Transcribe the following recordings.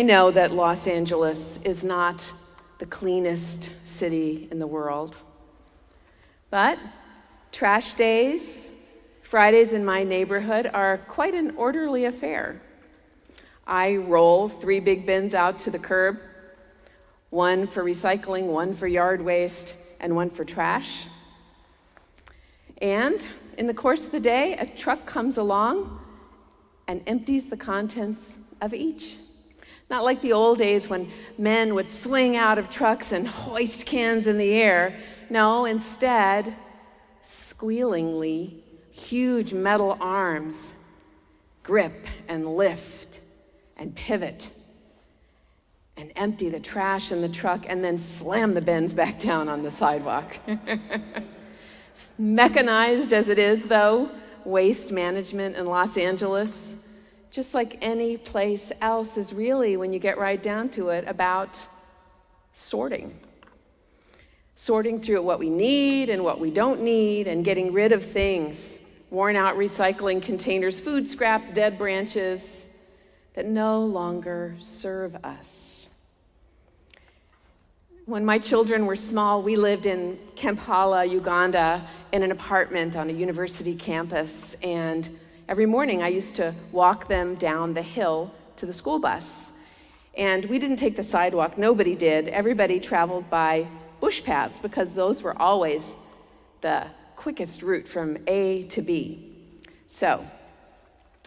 I know that Los Angeles is not the cleanest city in the world, but trash days, Fridays in my neighborhood are quite an orderly affair. I roll three big bins out to the curb one for recycling, one for yard waste, and one for trash. And in the course of the day, a truck comes along and empties the contents of each. Not like the old days when men would swing out of trucks and hoist cans in the air. No, instead, squealingly, huge metal arms grip and lift and pivot and empty the trash in the truck and then slam the bins back down on the sidewalk. Mechanized as it is, though, waste management in Los Angeles, just like any place else, is really, when you get right down to it, about sorting. Sorting through what we need and what we don't need, and getting rid of things worn out recycling containers, food scraps, dead branches that no longer serve us. When my children were small, we lived in Kampala, Uganda, in an apartment on a university campus. And every morning I used to walk them down the hill to the school bus. And we didn't take the sidewalk, nobody did. Everybody traveled by bush paths because those were always the quickest route from A to B. So,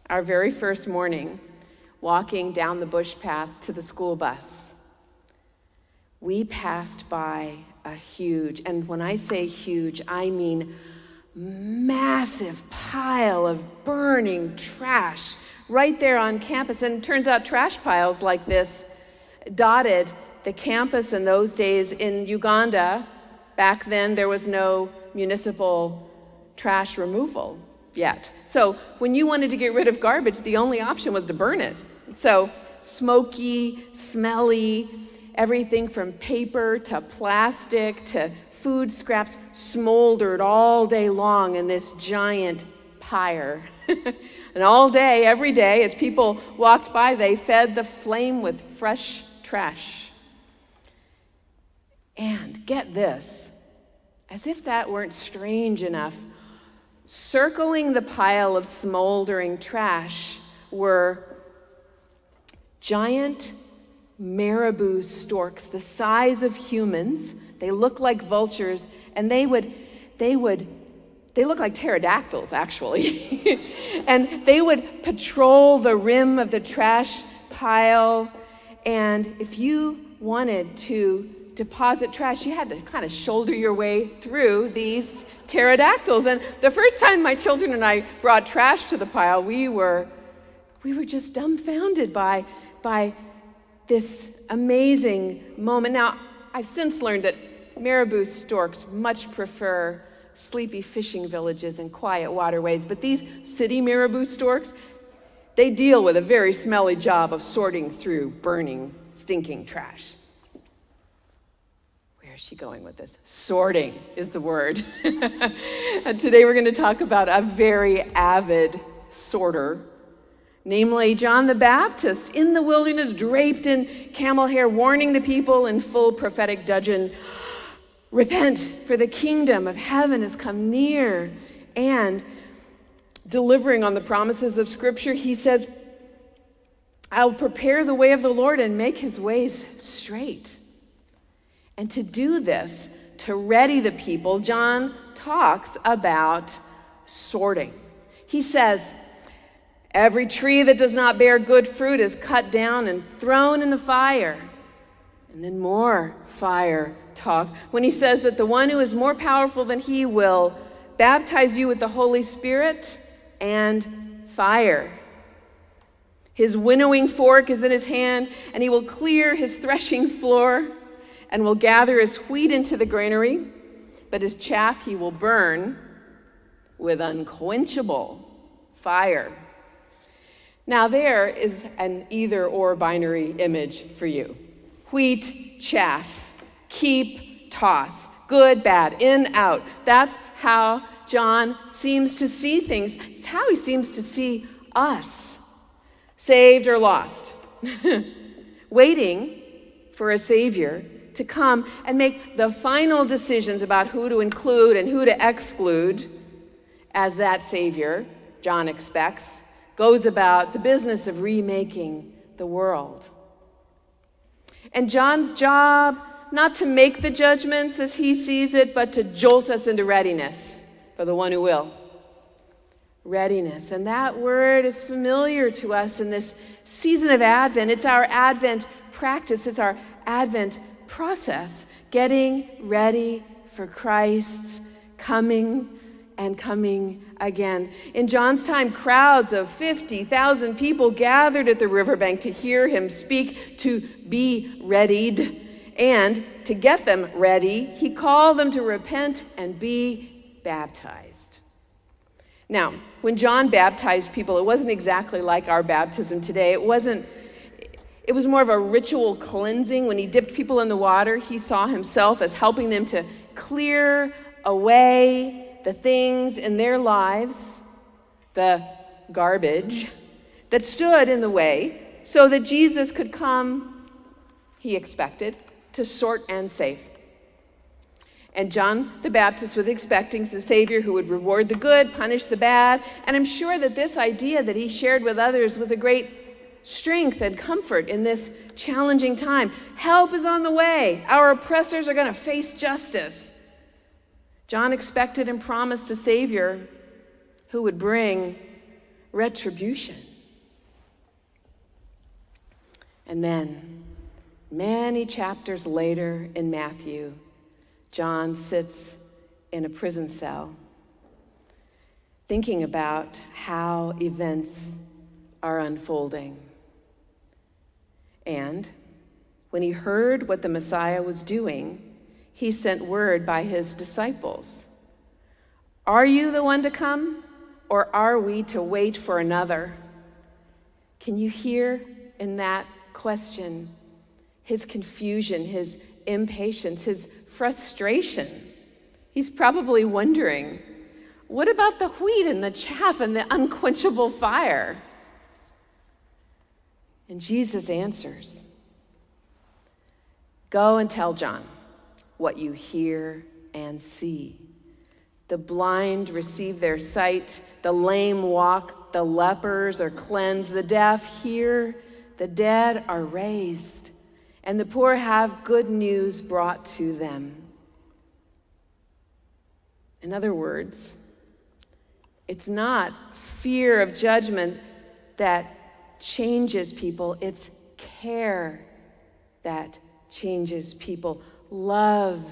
our very first morning, walking down the bush path to the school bus, we passed by a huge, and when I say huge, I mean massive pile of burning trash right there on campus. And turns out trash piles like this dotted the campus in those days in Uganda. Back then, there was no municipal trash removal yet. So when you wanted to get rid of garbage, the only option was to burn it. So smoky, smelly, Everything from paper to plastic to food scraps smoldered all day long in this giant pyre. and all day, every day, as people walked by, they fed the flame with fresh trash. And get this, as if that weren't strange enough, circling the pile of smoldering trash were giant marabou storks, the size of humans. They look like vultures, and they would, they would, they look like pterodactyls, actually. and they would patrol the rim of the trash pile. And if you wanted to deposit trash, you had to kind of shoulder your way through these pterodactyls. And the first time my children and I brought trash to the pile, we were, we were just dumbfounded by, by this amazing moment. Now, I've since learned that marabou storks much prefer sleepy fishing villages and quiet waterways, but these city marabou storks, they deal with a very smelly job of sorting through burning, stinking trash. Where is she going with this? Sorting is the word. and today we're going to talk about a very avid sorter namely John the Baptist in the wilderness, draped in camel hair, warning the people in full prophetic dudgeon Repent, for the kingdom of heaven has come near. And delivering on the promises of Scripture, he says, I'll prepare the way of the Lord and make his ways straight. And to do this, to ready the people, John talks about sorting. He says, Every tree that does not bear good fruit is cut down and thrown in the fire. And then more fire talk when he says that the one who is more powerful than he will baptize you with the Holy Spirit and fire. His winnowing fork is in his hand, and he will clear his threshing floor and will gather his wheat into the granary, but his chaff he will burn with unquenchable fire. Now, there is an either or binary image for you wheat, chaff, keep, toss, good, bad, in, out. That's how John seems to see things. It's how he seems to see us saved or lost. waiting for a Savior to come and make the final decisions about who to include and who to exclude as that Savior, John expects, goes about the business of remaking the world. And John's job, not to make the judgments as he sees it, but to jolt us into readiness for the one who will. Readiness. And that word is familiar to us in this season of Advent. It's our Advent practice, it's our Advent process, getting ready for Christ's coming and coming again. In John's time, crowds of 50,000 people gathered at the riverbank to hear him speak, to be readied. And to get them ready, he called them to repent and be baptized. Now, when John baptized people, it wasn't exactly like our baptism today. It wasn't it was more of a ritual cleansing. When he dipped people in the water, he saw himself as helping them to clear away the things in their lives, the garbage that stood in the way, so that Jesus could come, he expected, to sort and save. And John the Baptist was expecting the Savior who would reward the good, punish the bad. And I'm sure that this idea that he shared with others was a great strength and comfort in this challenging time. Help is on the way. Our oppressors are going to face justice. John expected and promised a Savior who would bring retribution. And then, many chapters later in Matthew, John sits in a prison cell thinking about how events are unfolding. And when he heard what the Messiah was doing, he sent word by his disciples Are you the one to come, or are we to wait for another? Can you hear in that question his confusion, his impatience, his frustration? He's probably wondering what about the wheat and the chaff and the unquenchable fire? And Jesus answers Go and tell John what you hear and see. The blind receive their sight, the lame walk, the lepers are cleansed, the deaf hear, the dead are raised, and the poor have good news brought to them. In other words, it's not fear of judgment that changes people, it's care that changes people, love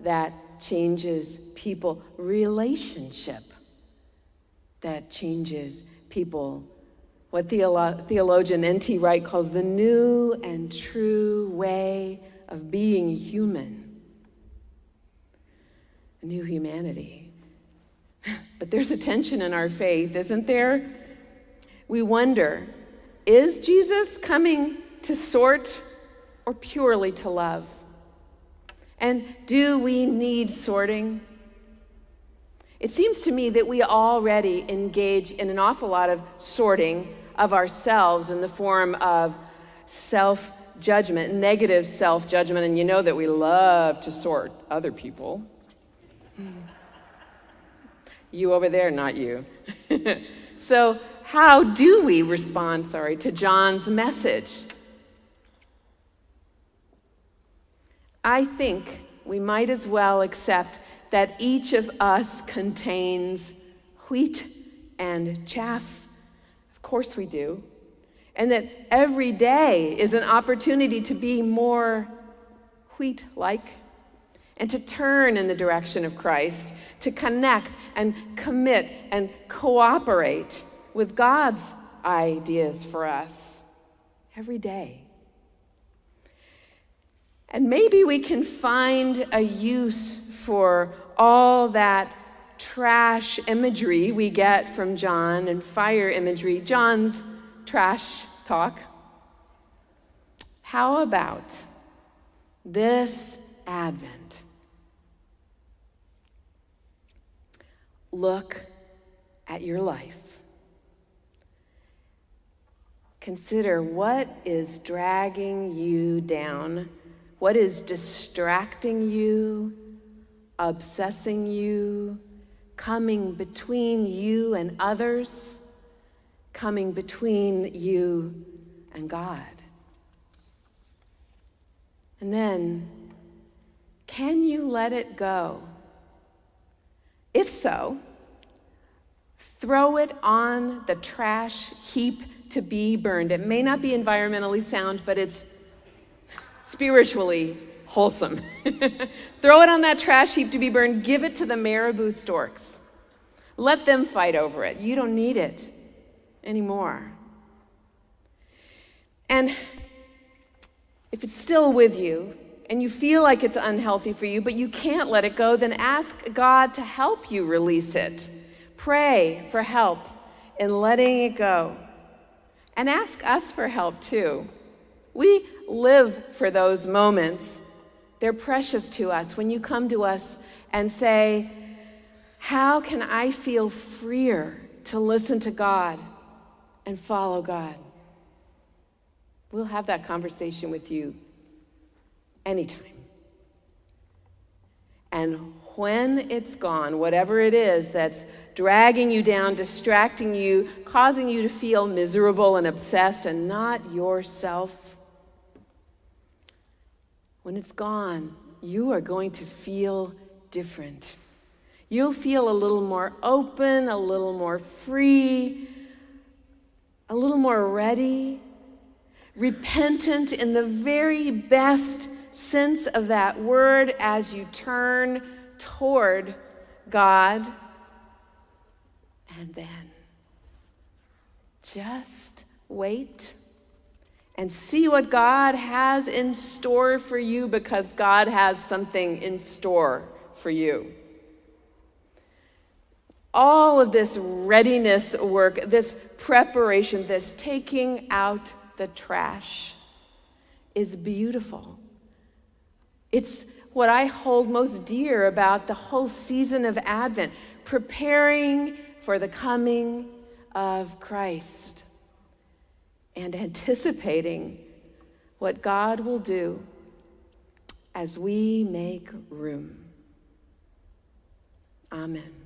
that changes people, relationship that changes people. What theolo- theologian N.T. Wright calls the new and true way of being human. A new humanity. But there's a tension in our faith, isn't there? We wonder is Jesus coming to sort or purely to love? And do we need sorting? It seems to me that we already engage in an awful lot of sorting of ourselves in the form of self judgment, negative self judgment, and you know that we love to sort other people. You over there, not you. so how do we respond, sorry, to John's message? I think we might as well accept that each of us contains wheat and chaff. Of course we do. And that every day is an opportunity to be more wheat like and to turn in the direction of Christ, to connect and commit and cooperate with God's ideas for us every day. And maybe we can find a use for all that trash imagery we get from John and fire imagery, John's trash talk. How about this Advent? Look at your life consider what is dragging you down, what is distracting you, obsessing you, coming between you and others, coming between you and God. And then, can you let it go? If so, throw it on the trash heap to be burned. It may not be environmentally sound, but it's spiritually wholesome. Throw it on that trash heap to be burned. Give it to the marabou storks. Let them fight over it. You don't need it anymore. And if it's still with you and you feel like it's unhealthy for you, but you can't let it go, then ask God to help you release it. Pray for help in letting it go. And ask us for help too. We live for those moments. They're precious to us when you come to us and say, How can I feel freer to listen to God and follow God? We'll have that conversation with you anytime. And when it's gone, whatever it is that's dragging you down, distracting you, causing you to feel miserable and obsessed and not yourself, when it's gone, you are going to feel different. You'll feel a little more open, a little more free, a little more ready, repentant in the very best sense of that word as you turn toward God and then just wait and see what God has in store for you because God has something in store for you. All of this readiness work, this preparation, this taking out the trash is beautiful. It's what I hold most dear about the whole season of Advent, preparing for the coming of Christ and anticipating what God will do as we make room. Amen.